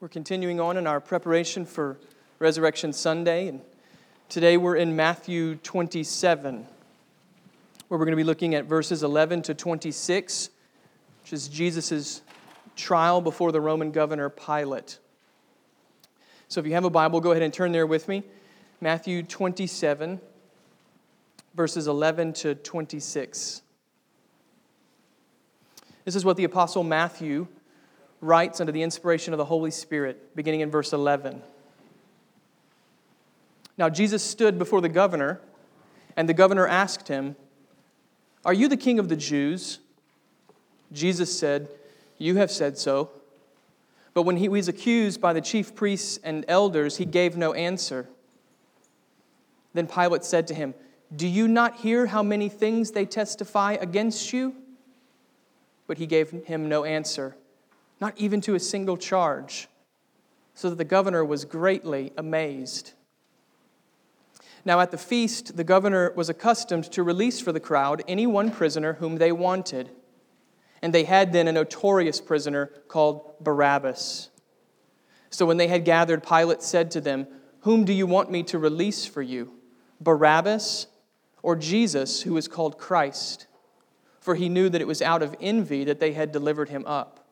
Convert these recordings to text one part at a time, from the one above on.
We're continuing on in our preparation for Resurrection Sunday, and today we're in Matthew 27, where we're going to be looking at verses 11 to 26, which is Jesus' trial before the Roman governor Pilate. So if you have a Bible, go ahead and turn there with me. Matthew 27, verses 11 to 26. This is what the Apostle Matthew writes under the inspiration of the Holy Spirit, beginning in verse 11. Now, Jesus stood before the governor, and the governor asked him, Are you the king of the Jews? Jesus said, You have said so. But when he was accused by the chief priests and elders, he gave no answer. Then Pilate said to him, Do you not hear how many things they testify against you? But he gave him no answer not even to a single charge, so that the governor was greatly amazed. Now, at the feast, the governor was accustomed to release for the crowd any one prisoner whom they wanted. And they had then a notorious prisoner called Barabbas. So when they had gathered, Pilate said to them, Whom do you want me to release for you, Barabbas or Jesus, who is called Christ? For he knew that it was out of envy that they had delivered him up.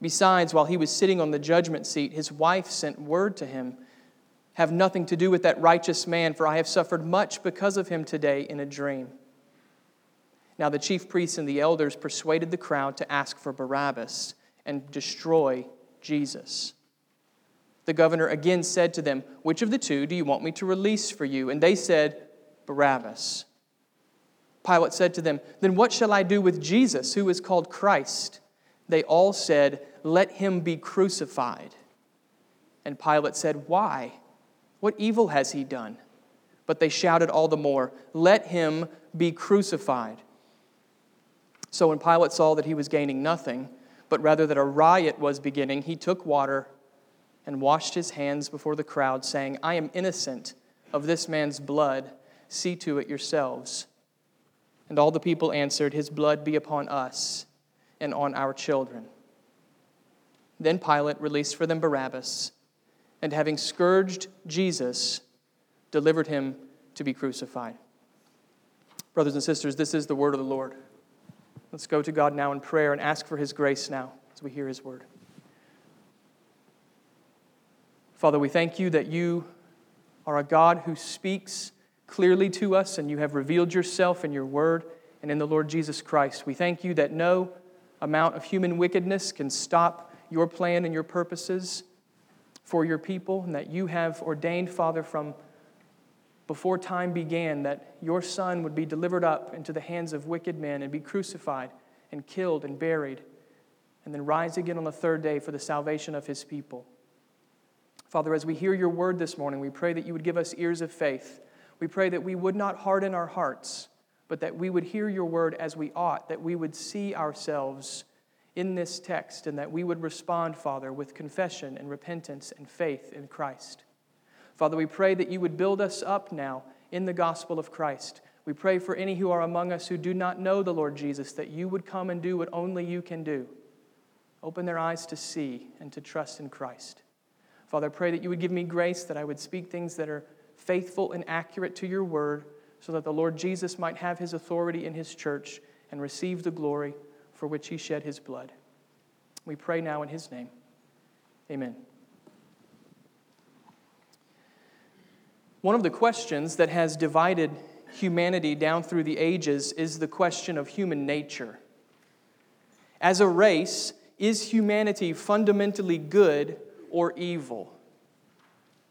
Besides, while he was sitting on the judgment seat, his wife sent word to him Have nothing to do with that righteous man, for I have suffered much because of him today in a dream. Now the chief priests and the elders persuaded the crowd to ask for Barabbas and destroy Jesus. The governor again said to them, Which of the two do you want me to release for you? And they said, Barabbas. Pilate said to them, Then what shall I do with Jesus, who is called Christ? They all said, Let him be crucified. And Pilate said, Why? What evil has he done? But they shouted all the more, Let him be crucified. So when Pilate saw that he was gaining nothing, but rather that a riot was beginning, he took water and washed his hands before the crowd, saying, I am innocent of this man's blood. See to it yourselves. And all the people answered, His blood be upon us and on our children. Then Pilate released for them Barabbas, and having scourged Jesus, delivered him to be crucified. Brothers and sisters, this is the word of the Lord. Let's go to God now in prayer and ask for his grace now as we hear his word. Father, we thank you that you are a God who speaks clearly to us and you have revealed yourself in your word and in the Lord Jesus Christ. We thank you that no amount of human wickedness can stop your plan and your purposes for your people, and that you have ordained, Father, from before time began, that your Son would be delivered up into the hands of wicked men and be crucified and killed and buried, and then rise again on the third day for the salvation of his people. Father, as we hear your word this morning, we pray that you would give us ears of faith. We pray that we would not harden our hearts but that we would hear your word as we ought, that we would see ourselves in this text, and that we would respond, Father, with confession and repentance and faith in Christ. Father, we pray that you would build us up now in the gospel of Christ. We pray for any who are among us who do not know the Lord Jesus, that you would come and do what only you can do. Open their eyes to see and to trust in Christ. Father, I pray that you would give me grace that I would speak things that are faithful and accurate to your word so that the Lord Jesus might have his authority in his church and receive the glory for which he shed his blood. We pray now in his name. Amen. One of the questions that has divided humanity down through the ages is the question of human nature. As a race, is humanity fundamentally good or evil?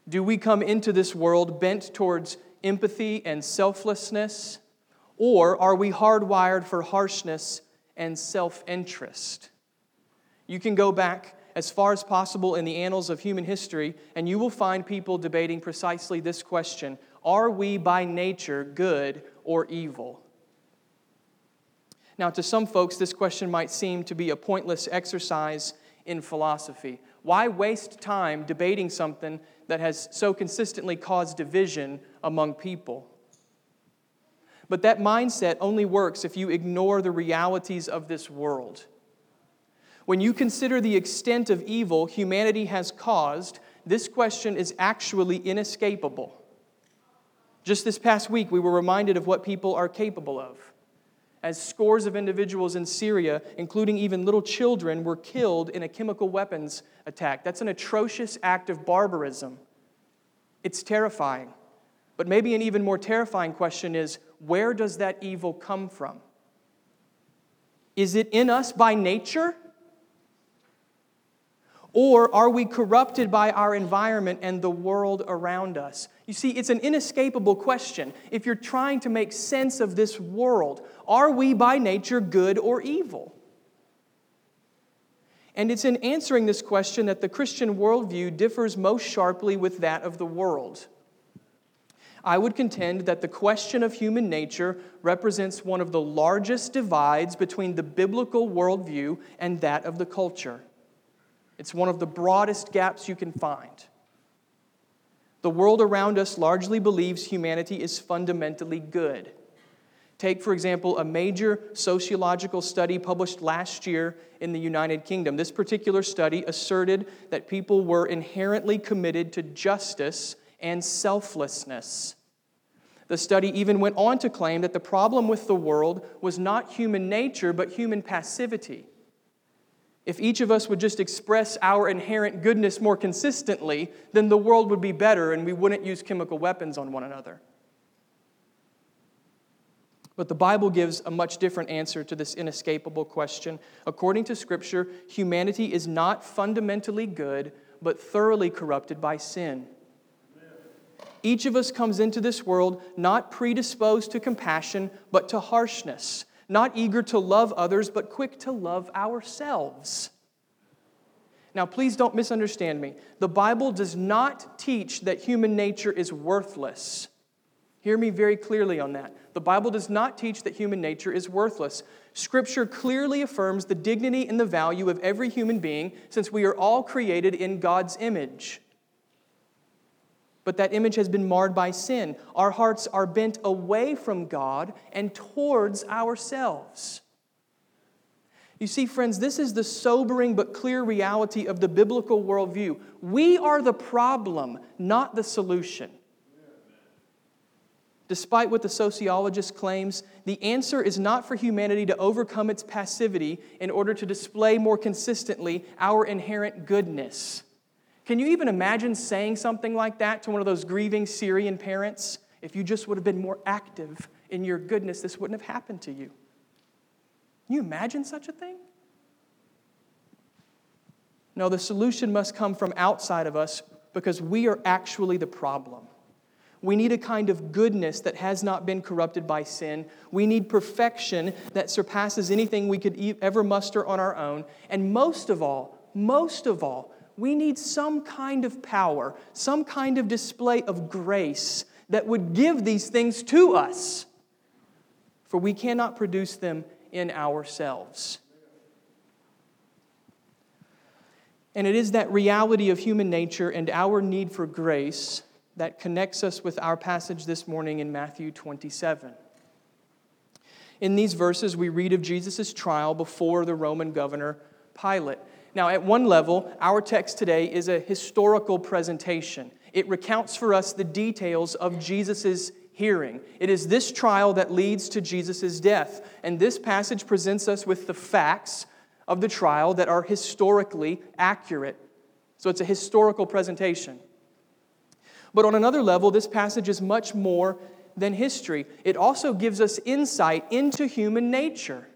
Do we come into this world bent towards empathy and selflessness? Or are we hardwired for harshness and self interest? You can go back as far as possible in the annals of human history, and you will find people debating precisely this question Are we by nature good or evil? Now, to some folks, this question might seem to be a pointless exercise in philosophy. Why waste time debating something that has so consistently caused division among people? But that mindset only works if you ignore the realities of this world. When you consider the extent of evil humanity has caused, this question is actually inescapable. Just this past week, we were reminded of what people are capable of. As scores of individuals in Syria, including even little children, were killed in a chemical weapons attack. That's an atrocious act of barbarism. It's terrifying. But maybe an even more terrifying question is where does that evil come from? Is it in us by nature? Or are we corrupted by our environment and the world around us? You see, it's an inescapable question. If you're trying to make sense of this world, are we by nature good or evil? And it's in answering this question that the Christian worldview differs most sharply with that of the world. I would contend that the question of human nature represents one of the largest divides between the biblical worldview and that of the culture. It's one of the broadest gaps you can find. The world around us largely believes humanity is fundamentally good. Take, for example, a major sociological study published last year in the United Kingdom. This particular study asserted that people were inherently committed to justice and selflessness. The study even went on to claim that the problem with the world was not human nature, but human passivity. If each of us would just express our inherent goodness more consistently, then the world would be better and we wouldn't use chemical weapons on one another. But the Bible gives a much different answer to this inescapable question. According to Scripture, humanity is not fundamentally good, but thoroughly corrupted by sin. Each of us comes into this world not predisposed to compassion, but to harshness, not eager to love others, but quick to love ourselves. Now, please don't misunderstand me. The Bible does not teach that human nature is worthless. Hear me very clearly on that. The Bible does not teach that human nature is worthless. Scripture clearly affirms the dignity and the value of every human being since we are all created in God's image but that image has been marred by sin. Our hearts are bent away from God and towards ourselves. You see, friends, this is the sobering but clear reality of the biblical worldview. We are the problem, not the solution. Despite what the sociologist claims, the answer is not for humanity to overcome its passivity in order to display more consistently our inherent goodness. Can you even imagine saying something like that to one of those grieving Syrian parents? If you just would have been more active in your goodness, this wouldn't have happened to you. Can you imagine such a thing? No, the solution must come from outside of us because we are actually the problem. We need a kind of goodness that has not been corrupted by sin. We need perfection that surpasses anything we could ever muster on our own. And most of all, most of all, we need some kind of power, some kind of display of grace that would give these things to us. For we cannot produce them in ourselves. And it is that reality of human nature and our need for grace that connects us with our passage this morning in Matthew 27. In these verses, we read of Jesus' trial before the Roman governor Pilate. Now, at one level, our text today is a historical presentation. It recounts for us the details of Jesus' hearing. It is this trial that leads to Jesus' death. And this passage presents us with the facts of the trial that are historically accurate. So it's a historical presentation. But on another level, this passage is much more than history. It also gives us insight into human nature.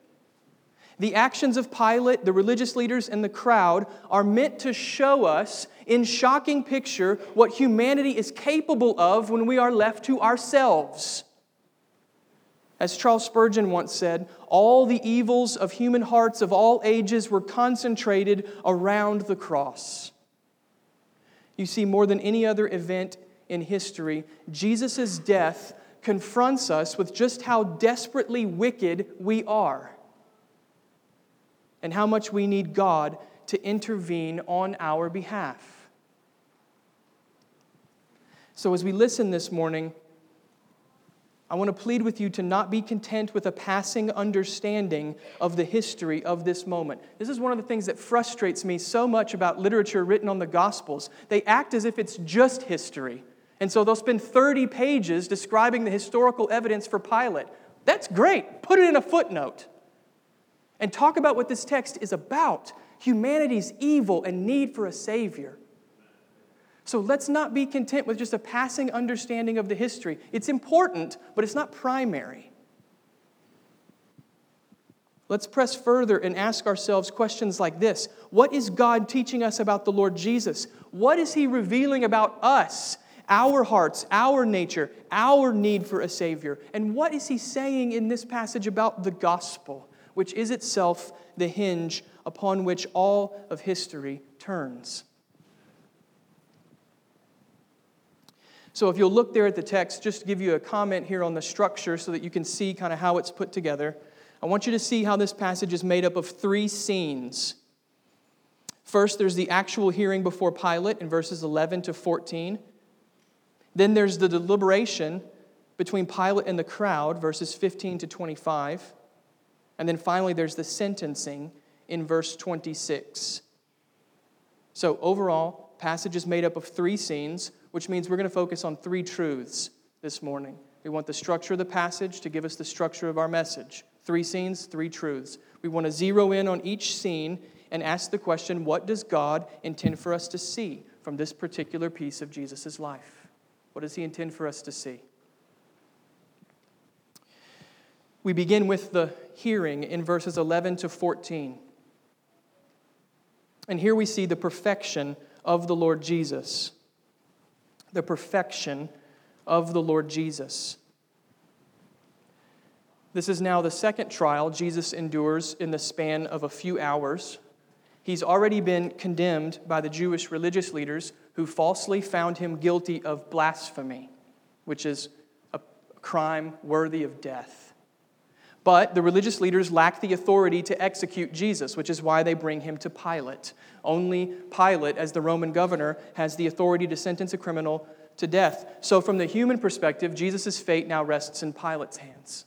The actions of Pilate, the religious leaders, and the crowd are meant to show us in shocking picture what humanity is capable of when we are left to ourselves. As Charles Spurgeon once said, all the evils of human hearts of all ages were concentrated around the cross. You see, more than any other event in history, Jesus' death confronts us with just how desperately wicked we are and how much we need God to intervene on our behalf. So, as we listen this morning, I want to plead with you to not be content with a passing understanding of the history of this moment. This is one of the things that frustrates me so much about literature written on the Gospels. They act as if it's just history. And so they'll spend 30 pages describing the historical evidence for Pilate. That's great. Put it in a footnote. And talk about what this text is about humanity's evil and need for a Savior. So let's not be content with just a passing understanding of the history. It's important, but it's not primary. Let's press further and ask ourselves questions like this What is God teaching us about the Lord Jesus? What is He revealing about us, our hearts, our nature, our need for a Savior? And what is He saying in this passage about the gospel, which is itself the hinge upon which all of history turns? So, if you'll look there at the text, just to give you a comment here on the structure so that you can see kind of how it's put together, I want you to see how this passage is made up of three scenes. First, there's the actual hearing before Pilate in verses 11 to 14. Then there's the deliberation between Pilate and the crowd, verses 15 to 25. And then finally, there's the sentencing in verse 26. So, overall, passage is made up of three scenes which means we're going to focus on three truths this morning. We want the structure of the passage to give us the structure of our message. Three scenes, three truths. We want to zero in on each scene and ask the question what does God intend for us to see from this particular piece of Jesus' life? What does He intend for us to see? We begin with the hearing in verses 11 to 14. And here we see the perfection of the Lord Jesus the perfection of the Lord Jesus. This is now the second trial Jesus endures in the span of a few hours. He's already been condemned by the Jewish religious leaders who falsely found him guilty of blasphemy, which is a crime worthy of death. But the religious leaders lack the authority to execute Jesus, which is why they bring him to Pilate. Only Pilate, as the Roman governor, has the authority to sentence a criminal to death. So, from the human perspective, Jesus' fate now rests in Pilate's hands.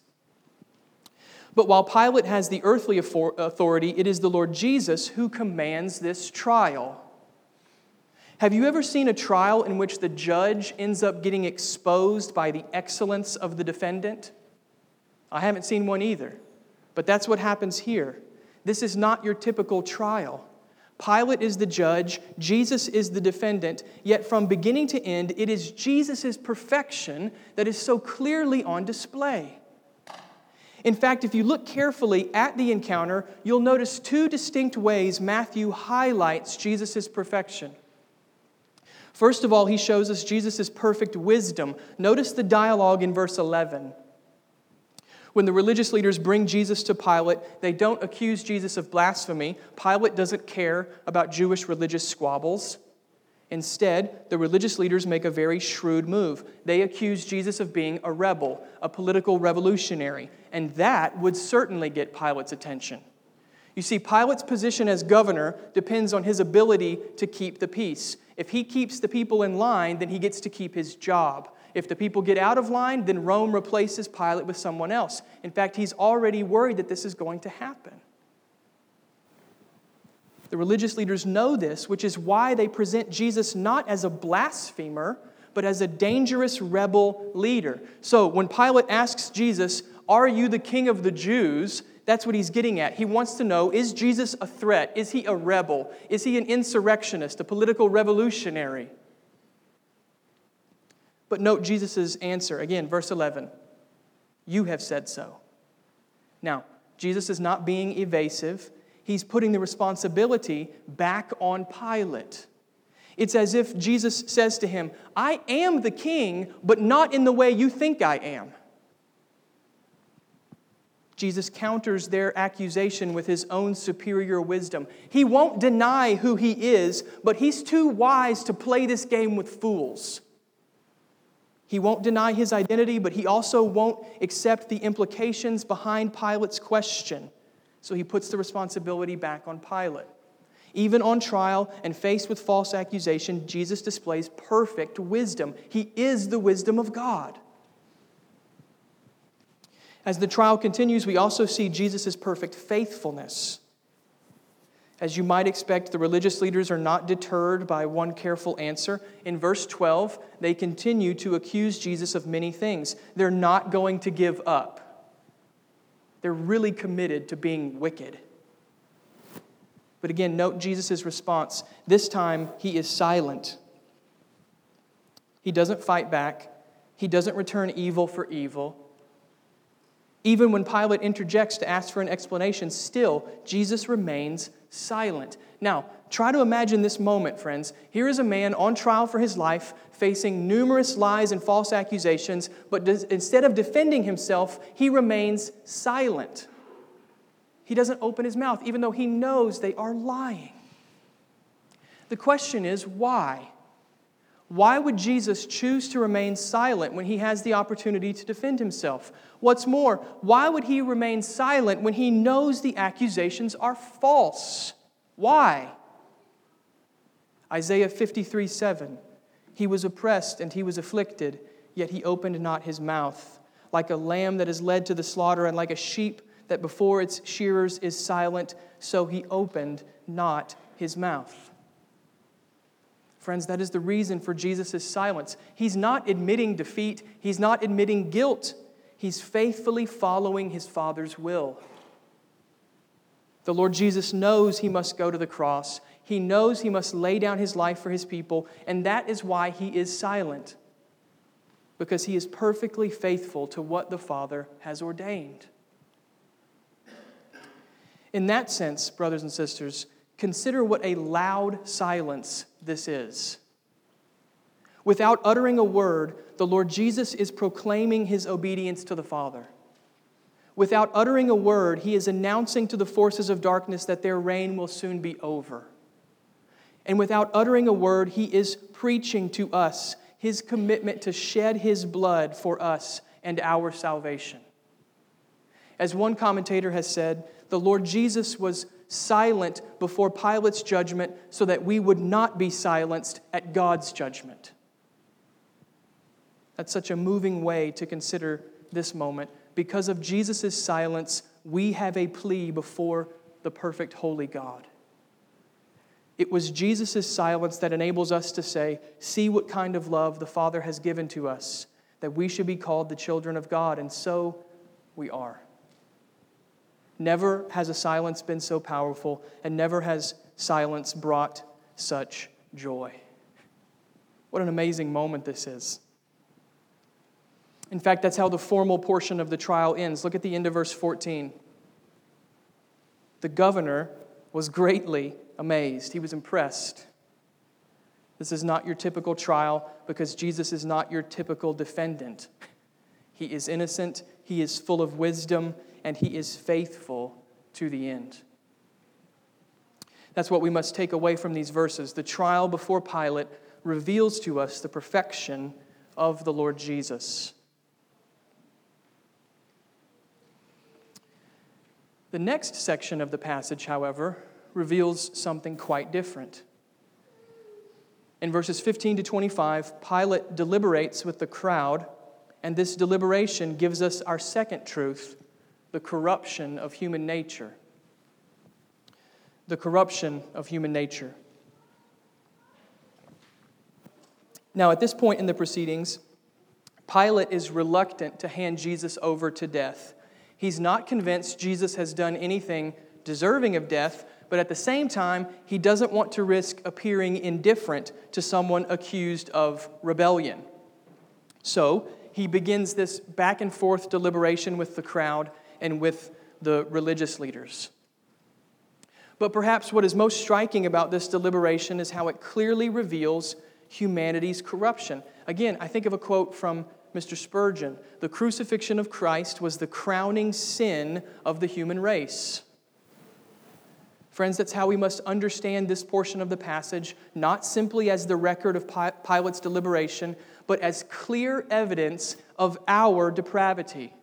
But while Pilate has the earthly authority, it is the Lord Jesus who commands this trial. Have you ever seen a trial in which the judge ends up getting exposed by the excellence of the defendant? I haven't seen one either. But that's what happens here. This is not your typical trial. Pilate is the judge, Jesus is the defendant, yet from beginning to end, it is Jesus' perfection that is so clearly on display. In fact, if you look carefully at the encounter, you'll notice two distinct ways Matthew highlights Jesus' perfection. First of all, he shows us Jesus' perfect wisdom. Notice the dialogue in verse 11. When the religious leaders bring Jesus to Pilate, they don't accuse Jesus of blasphemy. Pilate doesn't care about Jewish religious squabbles. Instead, the religious leaders make a very shrewd move. They accuse Jesus of being a rebel, a political revolutionary, and that would certainly get Pilate's attention. You see, Pilate's position as governor depends on his ability to keep the peace. If he keeps the people in line, then he gets to keep his job. If the people get out of line, then Rome replaces Pilate with someone else. In fact, he's already worried that this is going to happen. The religious leaders know this, which is why they present Jesus not as a blasphemer, but as a dangerous rebel leader. So when Pilate asks Jesus, Are you the king of the Jews? That's what he's getting at. He wants to know is Jesus a threat? Is he a rebel? Is he an insurrectionist, a political revolutionary? But note Jesus' answer. Again, verse 11 You have said so. Now, Jesus is not being evasive, he's putting the responsibility back on Pilate. It's as if Jesus says to him, I am the king, but not in the way you think I am. Jesus counters their accusation with his own superior wisdom. He won't deny who he is, but he's too wise to play this game with fools. He won't deny his identity, but he also won't accept the implications behind Pilate's question. So he puts the responsibility back on Pilate. Even on trial and faced with false accusation, Jesus displays perfect wisdom. He is the wisdom of God. As the trial continues, we also see Jesus' perfect faithfulness. As you might expect, the religious leaders are not deterred by one careful answer. In verse 12, they continue to accuse Jesus of many things. They're not going to give up, they're really committed to being wicked. But again, note Jesus' response. This time, he is silent. He doesn't fight back, he doesn't return evil for evil. Even when Pilate interjects to ask for an explanation, still, Jesus remains silent. Now, try to imagine this moment, friends. Here is a man on trial for his life, facing numerous lies and false accusations, but does, instead of defending himself, he remains silent. He doesn't open his mouth, even though he knows they are lying. The question is why? Why would Jesus choose to remain silent when he has the opportunity to defend himself? What's more, why would he remain silent when he knows the accusations are false? Why? Isaiah 53 7. He was oppressed and he was afflicted, yet he opened not his mouth. Like a lamb that is led to the slaughter, and like a sheep that before its shearers is silent, so he opened not his mouth. Friends, that is the reason for Jesus' silence. He's not admitting defeat, he's not admitting guilt. He's faithfully following his Father's will. The Lord Jesus knows he must go to the cross. He knows he must lay down his life for his people, and that is why he is silent, because he is perfectly faithful to what the Father has ordained. In that sense, brothers and sisters, consider what a loud silence this is. Without uttering a word, the Lord Jesus is proclaiming his obedience to the Father. Without uttering a word, he is announcing to the forces of darkness that their reign will soon be over. And without uttering a word, he is preaching to us his commitment to shed his blood for us and our salvation. As one commentator has said, the Lord Jesus was silent before Pilate's judgment so that we would not be silenced at God's judgment. That's such a moving way to consider this moment. Because of Jesus' silence, we have a plea before the perfect, holy God. It was Jesus' silence that enables us to say, See what kind of love the Father has given to us, that we should be called the children of God, and so we are. Never has a silence been so powerful, and never has silence brought such joy. What an amazing moment this is. In fact, that's how the formal portion of the trial ends. Look at the end of verse 14. The governor was greatly amazed, he was impressed. This is not your typical trial because Jesus is not your typical defendant. He is innocent, he is full of wisdom, and he is faithful to the end. That's what we must take away from these verses. The trial before Pilate reveals to us the perfection of the Lord Jesus. The next section of the passage, however, reveals something quite different. In verses 15 to 25, Pilate deliberates with the crowd, and this deliberation gives us our second truth the corruption of human nature. The corruption of human nature. Now, at this point in the proceedings, Pilate is reluctant to hand Jesus over to death He's not convinced Jesus has done anything deserving of death, but at the same time, he doesn't want to risk appearing indifferent to someone accused of rebellion. So he begins this back and forth deliberation with the crowd and with the religious leaders. But perhaps what is most striking about this deliberation is how it clearly reveals humanity's corruption. Again, I think of a quote from Mr. Spurgeon, the crucifixion of Christ was the crowning sin of the human race. Friends, that's how we must understand this portion of the passage, not simply as the record of Pilate's deliberation, but as clear evidence of our depravity.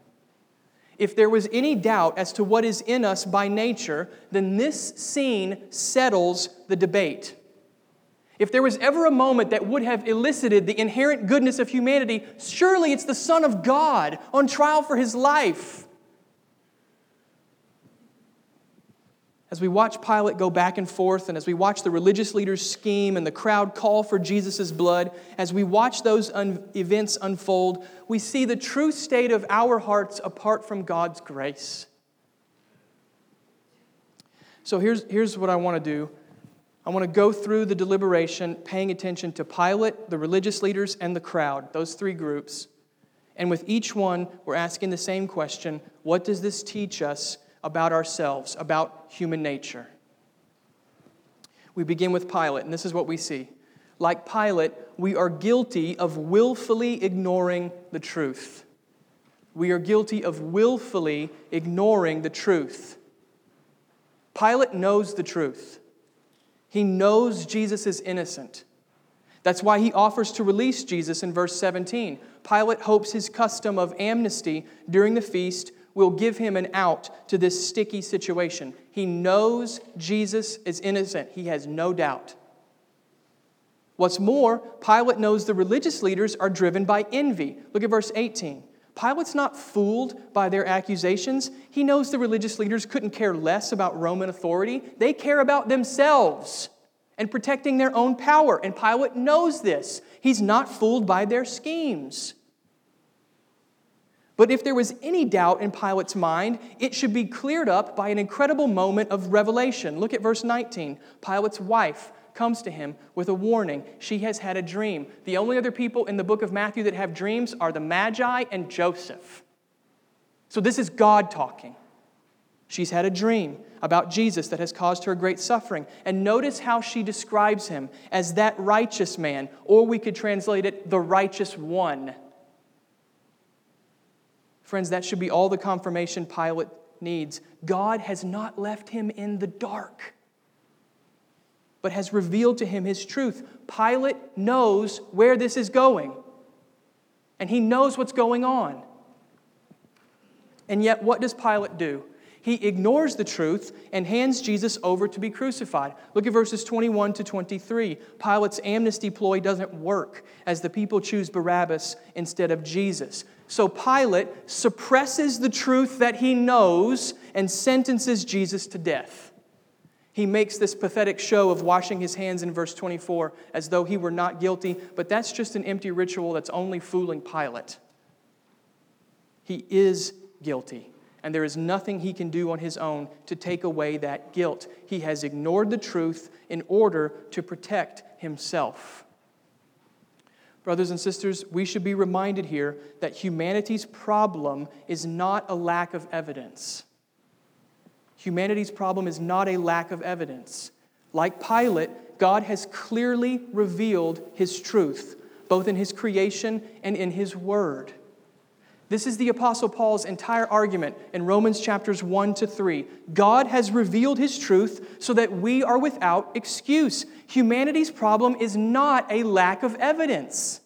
If there was any doubt as to what is in us by nature, then this scene settles the debate. If there was ever a moment that would have elicited the inherent goodness of humanity, surely it's the Son of God on trial for his life. As we watch Pilate go back and forth, and as we watch the religious leaders scheme and the crowd call for Jesus' blood, as we watch those un- events unfold, we see the true state of our hearts apart from God's grace. So here's, here's what I want to do I want to go through the deliberation, paying attention to Pilate, the religious leaders, and the crowd, those three groups. And with each one, we're asking the same question What does this teach us about ourselves, about human nature? We begin with Pilate, and this is what we see. Like Pilate, we are guilty of willfully ignoring the truth. We are guilty of willfully ignoring the truth. Pilate knows the truth. He knows Jesus is innocent. That's why he offers to release Jesus in verse 17. Pilate hopes his custom of amnesty during the feast will give him an out to this sticky situation. He knows Jesus is innocent, he has no doubt. What's more, Pilate knows the religious leaders are driven by envy. Look at verse 18. Pilate's not fooled by their accusations. He knows the religious leaders couldn't care less about Roman authority. They care about themselves and protecting their own power. And Pilate knows this. He's not fooled by their schemes. But if there was any doubt in Pilate's mind, it should be cleared up by an incredible moment of revelation. Look at verse 19. Pilate's wife comes to him with a warning. She has had a dream. The only other people in the book of Matthew that have dreams are the Magi and Joseph. So this is God talking. She's had a dream about Jesus that has caused her great suffering. And notice how she describes him as that righteous man, or we could translate it, the righteous one. Friends, that should be all the confirmation Pilate needs. God has not left him in the dark but has revealed to him his truth. Pilate knows where this is going, and he knows what's going on. And yet, what does Pilate do? He ignores the truth and hands Jesus over to be crucified. Look at verses 21 to 23. Pilate's amnesty ploy doesn't work as the people choose Barabbas instead of Jesus. So Pilate suppresses the truth that he knows and sentences Jesus to death. He makes this pathetic show of washing his hands in verse 24 as though he were not guilty, but that's just an empty ritual that's only fooling Pilate. He is guilty, and there is nothing he can do on his own to take away that guilt. He has ignored the truth in order to protect himself. Brothers and sisters, we should be reminded here that humanity's problem is not a lack of evidence. Humanity's problem is not a lack of evidence. Like Pilate, God has clearly revealed his truth, both in his creation and in his word. This is the Apostle Paul's entire argument in Romans chapters 1 to 3. God has revealed his truth so that we are without excuse. Humanity's problem is not a lack of evidence.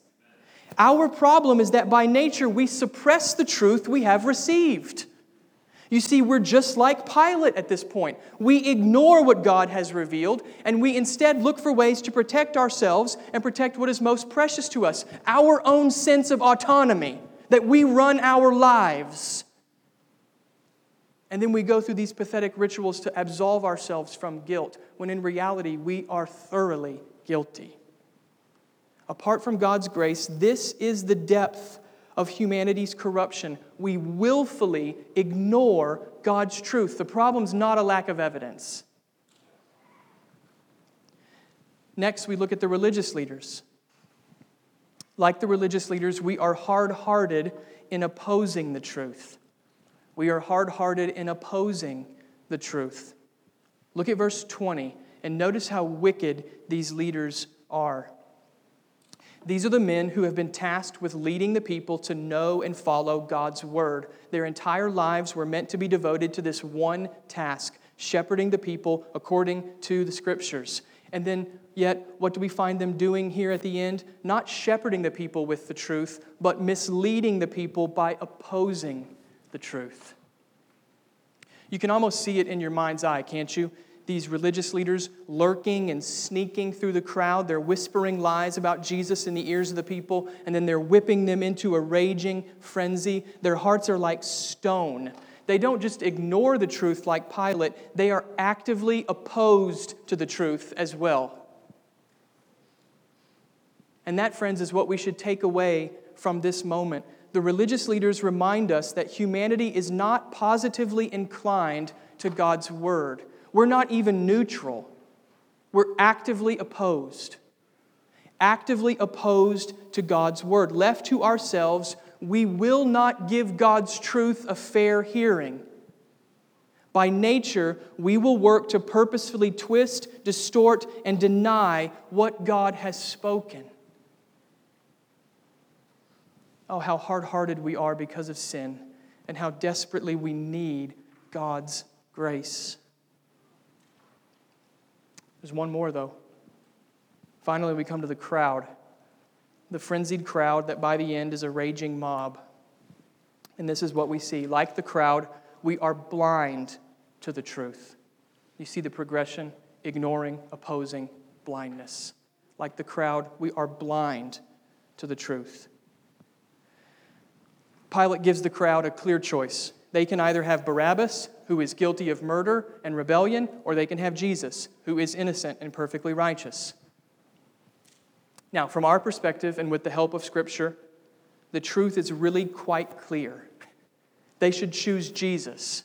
Our problem is that by nature we suppress the truth we have received. You see, we're just like Pilate at this point. We ignore what God has revealed, and we instead look for ways to protect ourselves and protect what is most precious to us our own sense of autonomy, that we run our lives. And then we go through these pathetic rituals to absolve ourselves from guilt, when in reality, we are thoroughly guilty. Apart from God's grace, this is the depth of humanity's corruption. We willfully ignore God's truth. The problem's not a lack of evidence. Next, we look at the religious leaders. Like the religious leaders, we are hard hearted in opposing the truth. We are hard hearted in opposing the truth. Look at verse 20 and notice how wicked these leaders are. These are the men who have been tasked with leading the people to know and follow God's word. Their entire lives were meant to be devoted to this one task shepherding the people according to the scriptures. And then, yet, what do we find them doing here at the end? Not shepherding the people with the truth, but misleading the people by opposing the truth. You can almost see it in your mind's eye, can't you? these religious leaders lurking and sneaking through the crowd. They're whispering lies about Jesus in the ears of the people, and then they're whipping them into a raging frenzy. Their hearts are like stone. They don't just ignore the truth like Pilate, they are actively opposed to the truth as well. And that, friends, is what we should take away from this moment. The religious leaders remind us that humanity is not positively inclined to God's word. We're not even neutral, we're actively opposed. Actively opposed to God's word. Left to ourselves, we will not give God's truth a fair hearing. By nature, we will work to purposefully twist, distort, and deny what God has spoken. Oh, how hard hearted we are because of sin, and how desperately we need God's grace. There's one more, though. Finally, we come to the crowd, the frenzied crowd that by the end is a raging mob. And this is what we see. Like the crowd, we are blind to the truth. You see the progression ignoring, opposing, blindness. Like the crowd, we are blind to the truth. Pilate gives the crowd a clear choice. They can either have Barabbas, who is guilty of murder and rebellion, or they can have Jesus, who is innocent and perfectly righteous. Now, from our perspective and with the help of Scripture, the truth is really quite clear. They should choose Jesus.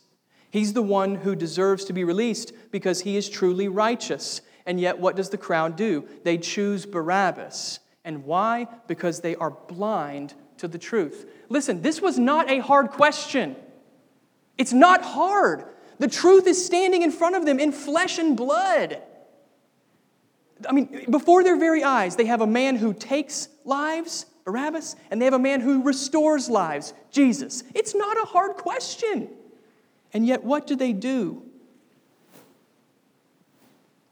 He's the one who deserves to be released because he is truly righteous. And yet, what does the crowd do? They choose Barabbas. And why? Because they are blind to the truth. Listen, this was not a hard question. It's not hard. The truth is standing in front of them in flesh and blood. I mean, before their very eyes, they have a man who takes lives, Barabbas, and they have a man who restores lives, Jesus. It's not a hard question. And yet, what do they do?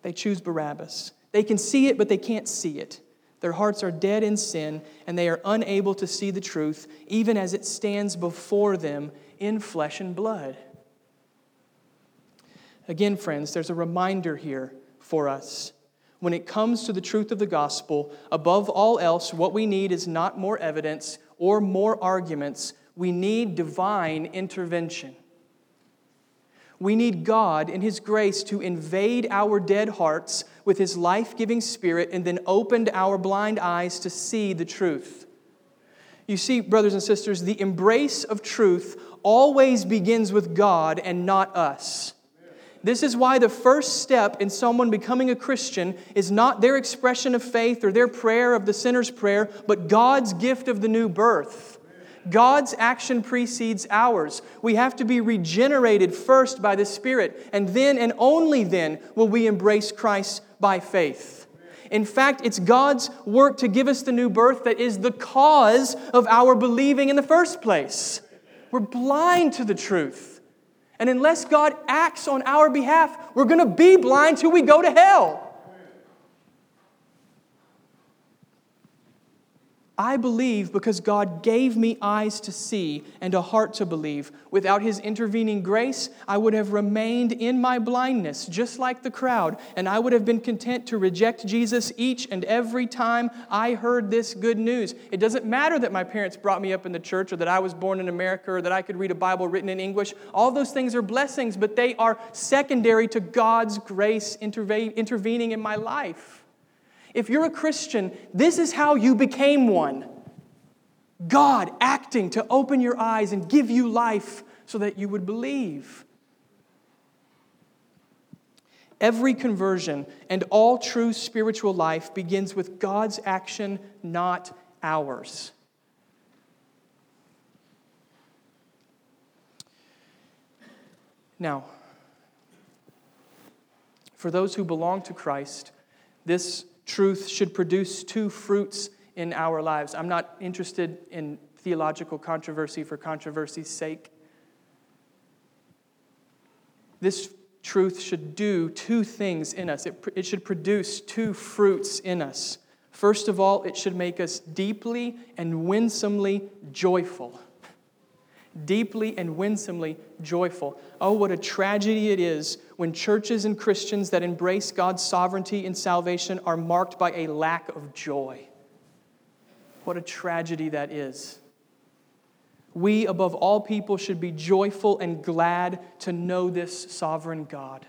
They choose Barabbas. They can see it, but they can't see it. Their hearts are dead in sin, and they are unable to see the truth, even as it stands before them in flesh and blood. Again, friends, there's a reminder here for us. When it comes to the truth of the gospel, above all else, what we need is not more evidence or more arguments. We need divine intervention. We need God in His grace to invade our dead hearts with His life giving Spirit and then open our blind eyes to see the truth. You see, brothers and sisters, the embrace of truth always begins with God and not us. This is why the first step in someone becoming a Christian is not their expression of faith or their prayer of the sinner's prayer, but God's gift of the new birth. God's action precedes ours. We have to be regenerated first by the Spirit, and then and only then will we embrace Christ by faith. In fact, it's God's work to give us the new birth that is the cause of our believing in the first place. We're blind to the truth. And unless God acts on our behalf, we're going to be blind till we go to hell. I believe because God gave me eyes to see and a heart to believe. Without His intervening grace, I would have remained in my blindness, just like the crowd, and I would have been content to reject Jesus each and every time I heard this good news. It doesn't matter that my parents brought me up in the church, or that I was born in America, or that I could read a Bible written in English. All those things are blessings, but they are secondary to God's grace intervening in my life. If you're a Christian, this is how you became one. God acting to open your eyes and give you life so that you would believe. Every conversion and all true spiritual life begins with God's action, not ours. Now, for those who belong to Christ, this truth should produce two fruits in our lives. I'm not interested in theological controversy for controversy's sake. This truth should do two things in us. It, it should produce two fruits in us. First of all, it should make us deeply and winsomely joyful deeply and winsomely joyful. Oh, what a tragedy it is when churches and Christians that embrace God's sovereignty and salvation are marked by a lack of joy. What a tragedy that is. We, above all people, should be joyful and glad to know this sovereign God.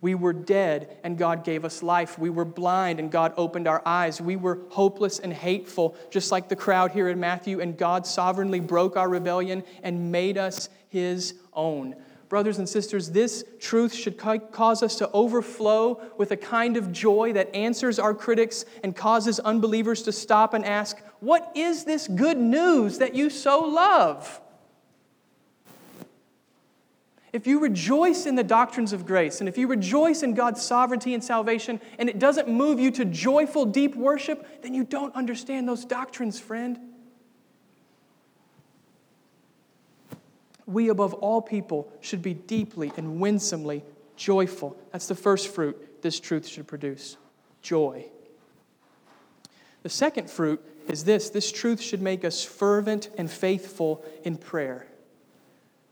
We were dead and God gave us life. We were blind and God opened our eyes. We were hopeless and hateful, just like the crowd here in Matthew, and God sovereignly broke our rebellion and made us his own. Brothers and sisters, this truth should cause us to overflow with a kind of joy that answers our critics and causes unbelievers to stop and ask, What is this good news that you so love? If you rejoice in the doctrines of grace, and if you rejoice in God's sovereignty and salvation, and it doesn't move you to joyful, deep worship, then you don't understand those doctrines, friend. We, above all people, should be deeply and winsomely joyful. That's the first fruit this truth should produce joy. The second fruit is this this truth should make us fervent and faithful in prayer.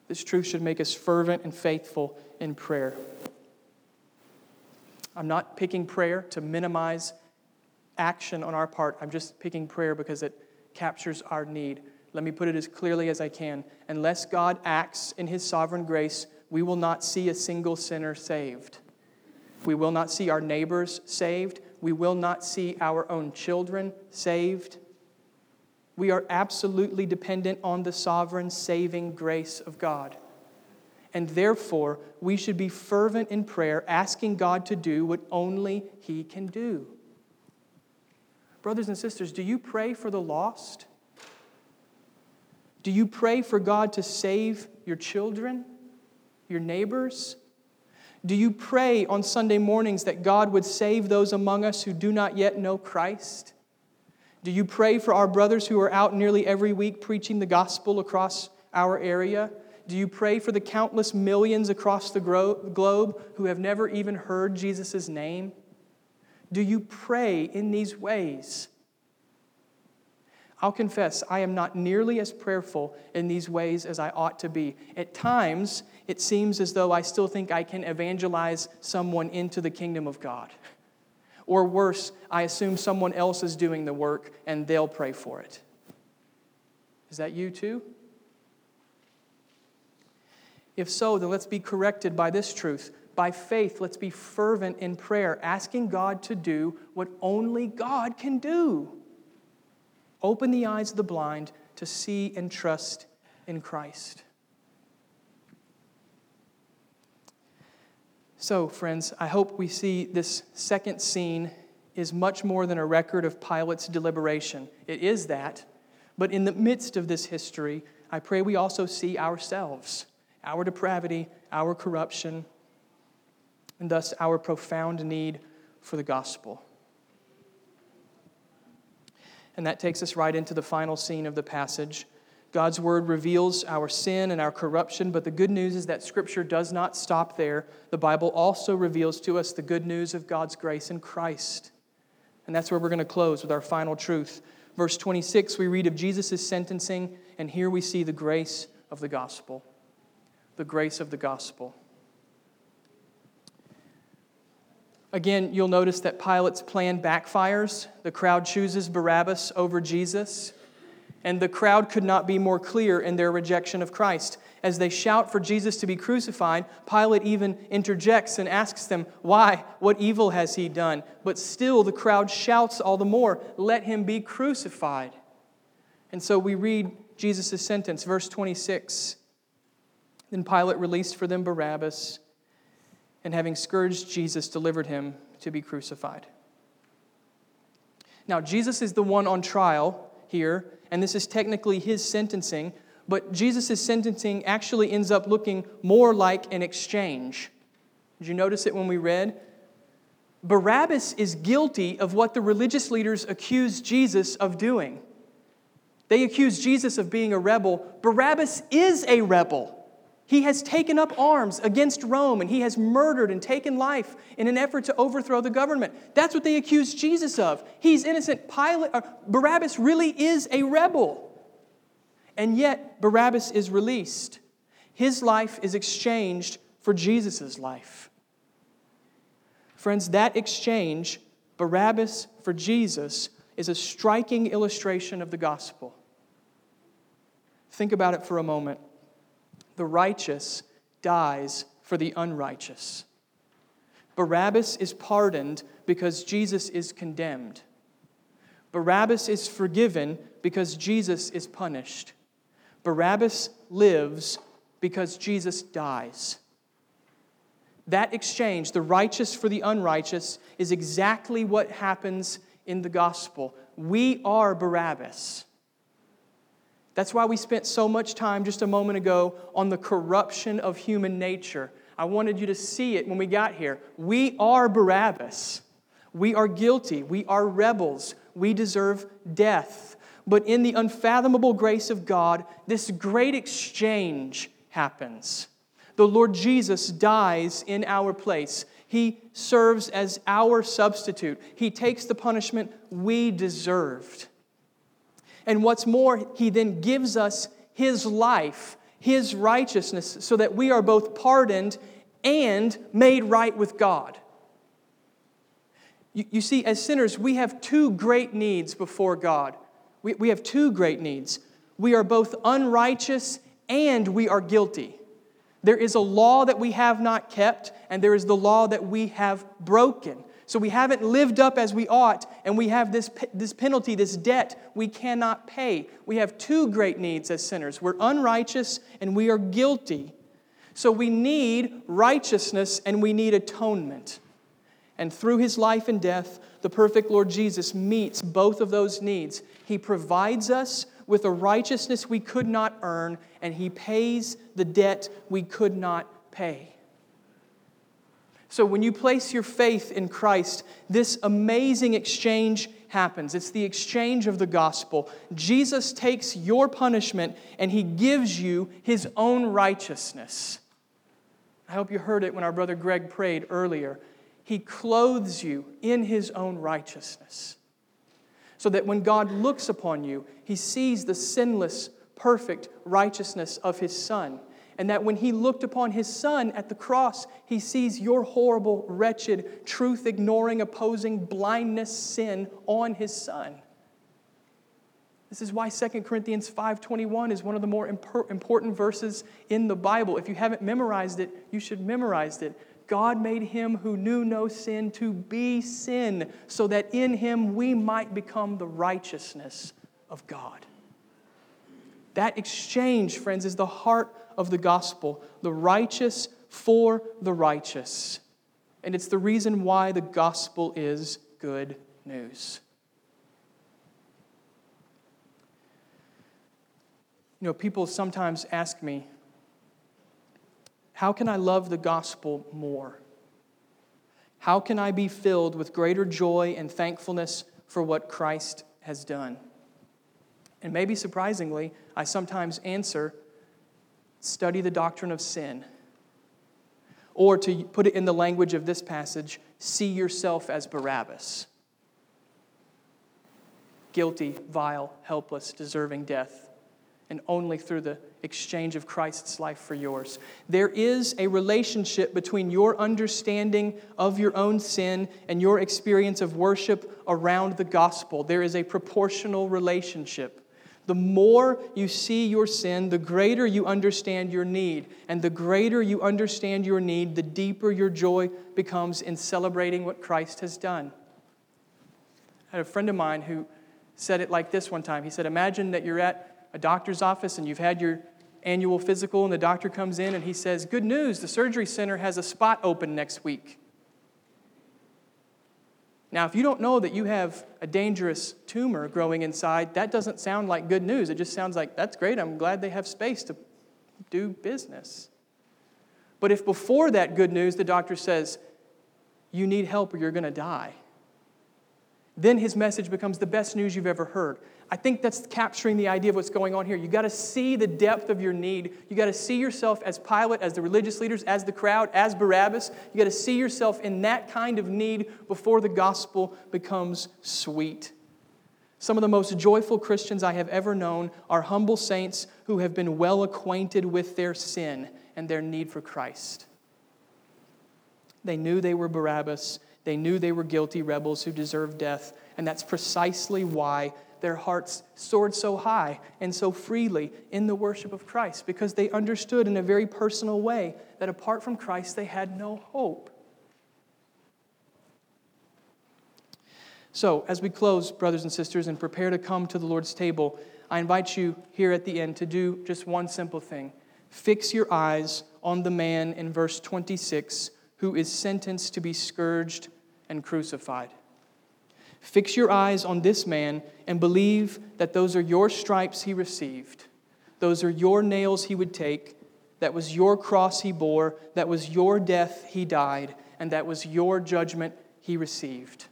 This truth should make us fervent and faithful in prayer. I'm not picking prayer to minimize action on our part. I'm just picking prayer because it captures our need. Let me put it as clearly as I can. Unless God acts in his sovereign grace, we will not see a single sinner saved. We will not see our neighbors saved. We will not see our own children saved. We are absolutely dependent on the sovereign saving grace of God. And therefore, we should be fervent in prayer, asking God to do what only He can do. Brothers and sisters, do you pray for the lost? Do you pray for God to save your children, your neighbors? Do you pray on Sunday mornings that God would save those among us who do not yet know Christ? Do you pray for our brothers who are out nearly every week preaching the gospel across our area? Do you pray for the countless millions across the globe who have never even heard Jesus' name? Do you pray in these ways? I'll confess, I am not nearly as prayerful in these ways as I ought to be. At times, it seems as though I still think I can evangelize someone into the kingdom of God. Or worse, I assume someone else is doing the work and they'll pray for it. Is that you too? If so, then let's be corrected by this truth. By faith, let's be fervent in prayer, asking God to do what only God can do. Open the eyes of the blind to see and trust in Christ. So, friends, I hope we see this second scene is much more than a record of Pilate's deliberation. It is that, but in the midst of this history, I pray we also see ourselves, our depravity, our corruption, and thus our profound need for the gospel. And that takes us right into the final scene of the passage God's word reveals our sin and our corruption, but the good news is that Scripture does not stop there. The Bible also reveals to us the good news of God's grace in Christ. And that's where we're going to close with our final truth. Verse 26, we read of Jesus' sentencing, and here we see the grace of the gospel. The grace of the gospel. Again, you'll notice that Pilate's plan backfires. The crowd chooses Barabbas over Jesus and the crowd could not be more clear in their rejection of Christ. As they shout for Jesus to be crucified, Pilate even interjects and asks them, Why? What evil has he done? But still the crowd shouts all the more, Let him be crucified. And so we read Jesus' sentence, verse 26. Then Pilate released for them Barabbas, and having scourged Jesus, delivered him to be crucified. Now, Jesus is the one on trial here and this is technically his sentencing, but Jesus' sentencing actually ends up looking more like an exchange. Did you notice it when we read? Barabbas is guilty of what the religious leaders accuse Jesus of doing. They accuse Jesus of being a rebel. Barabbas is a rebel. He has taken up arms against Rome and he has murdered and taken life in an effort to overthrow the government. That's what they accuse Jesus of. He's innocent. Pilate, uh, Barabbas really is a rebel. And yet, Barabbas is released. His life is exchanged for Jesus' life. Friends, that exchange, Barabbas for Jesus, is a striking illustration of the gospel. Think about it for a moment. The righteous dies for the unrighteous. Barabbas is pardoned because Jesus is condemned. Barabbas is forgiven because Jesus is punished. Barabbas lives because Jesus dies. That exchange, the righteous for the unrighteous, is exactly what happens in the gospel. We are Barabbas. That's why we spent so much time just a moment ago on the corruption of human nature. I wanted you to see it when we got here. We are Barabbas. We are guilty. We are rebels. We deserve death. But in the unfathomable grace of God, this great exchange happens. The Lord Jesus dies in our place. He serves as our substitute. He takes the punishment we deserved. And what's more, he then gives us his life, his righteousness, so that we are both pardoned and made right with God. You, you see, as sinners, we have two great needs before God. We, we have two great needs. We are both unrighteous and we are guilty. There is a law that we have not kept, and there is the law that we have broken. So we haven't lived up as we ought, and we have this, this penalty, this debt we cannot pay. We have two great needs as sinners we're unrighteous and we are guilty. So we need righteousness and we need atonement. And through his life and death, the perfect Lord Jesus meets both of those needs. He provides us with a righteousness we could not earn, and he pays the debt we could not pay. So, when you place your faith in Christ, this amazing exchange happens. It's the exchange of the gospel. Jesus takes your punishment and he gives you his own righteousness. I hope you heard it when our brother Greg prayed earlier. He clothes you in his own righteousness. So that when God looks upon you, he sees the sinless, perfect righteousness of his Son and that when he looked upon his son at the cross, he sees your horrible, wretched, truth ignoring, opposing, blindness, sin on his son. This is why 2 Corinthians 5:21 is one of the more important verses in the Bible. If you haven't memorized it, you should memorize it. God made him who knew no sin to be sin, so that in him we might become the righteousness of God. That exchange, friends, is the heart of the gospel the righteous for the righteous. And it's the reason why the gospel is good news. You know, people sometimes ask me, how can I love the gospel more? How can I be filled with greater joy and thankfulness for what Christ has done? And maybe surprisingly, I sometimes answer study the doctrine of sin. Or to put it in the language of this passage, see yourself as Barabbas. Guilty, vile, helpless, deserving death, and only through the exchange of Christ's life for yours. There is a relationship between your understanding of your own sin and your experience of worship around the gospel. There is a proportional relationship. The more you see your sin, the greater you understand your need. And the greater you understand your need, the deeper your joy becomes in celebrating what Christ has done. I had a friend of mine who said it like this one time. He said, Imagine that you're at a doctor's office and you've had your annual physical, and the doctor comes in and he says, Good news, the surgery center has a spot open next week. Now, if you don't know that you have a dangerous tumor growing inside, that doesn't sound like good news. It just sounds like, that's great, I'm glad they have space to do business. But if before that good news, the doctor says, you need help or you're going to die, then his message becomes the best news you've ever heard. I think that's capturing the idea of what's going on here. You got to see the depth of your need. You got to see yourself as Pilate, as the religious leaders, as the crowd, as Barabbas. You got to see yourself in that kind of need before the gospel becomes sweet. Some of the most joyful Christians I have ever known are humble saints who have been well acquainted with their sin and their need for Christ. They knew they were Barabbas. They knew they were guilty rebels who deserved death. And that's precisely why their hearts soared so high and so freely in the worship of Christ because they understood in a very personal way that apart from Christ, they had no hope. So, as we close, brothers and sisters, and prepare to come to the Lord's table, I invite you here at the end to do just one simple thing. Fix your eyes on the man in verse 26 who is sentenced to be scourged and crucified. Fix your eyes on this man and believe that those are your stripes he received. Those are your nails he would take. That was your cross he bore. That was your death he died. And that was your judgment he received.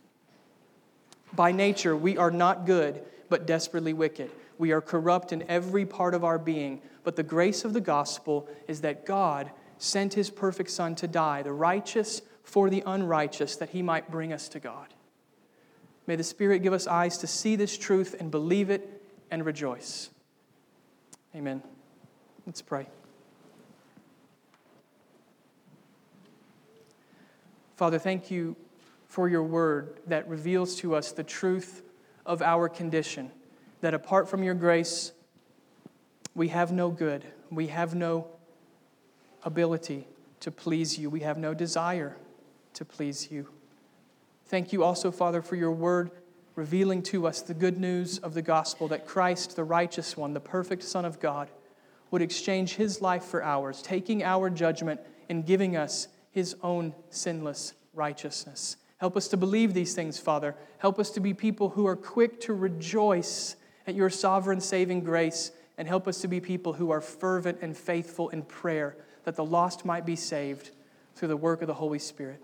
By nature, we are not good, but desperately wicked. We are corrupt in every part of our being. But the grace of the gospel is that God sent his perfect Son to die, the righteous for the unrighteous, that he might bring us to God. May the Spirit give us eyes to see this truth and believe it and rejoice. Amen. Let's pray. Father, thank you for your word that reveals to us the truth of our condition, that apart from your grace, we have no good, we have no ability to please you, we have no desire to please you. Thank you also, Father, for your word revealing to us the good news of the gospel that Christ, the righteous one, the perfect Son of God, would exchange his life for ours, taking our judgment and giving us his own sinless righteousness. Help us to believe these things, Father. Help us to be people who are quick to rejoice at your sovereign saving grace, and help us to be people who are fervent and faithful in prayer that the lost might be saved through the work of the Holy Spirit.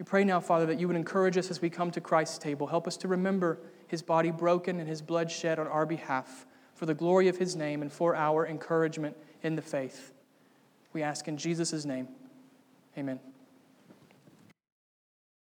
We pray now, Father, that you would encourage us as we come to Christ's table. Help us to remember his body broken and his blood shed on our behalf for the glory of his name and for our encouragement in the faith. We ask in Jesus' name. Amen.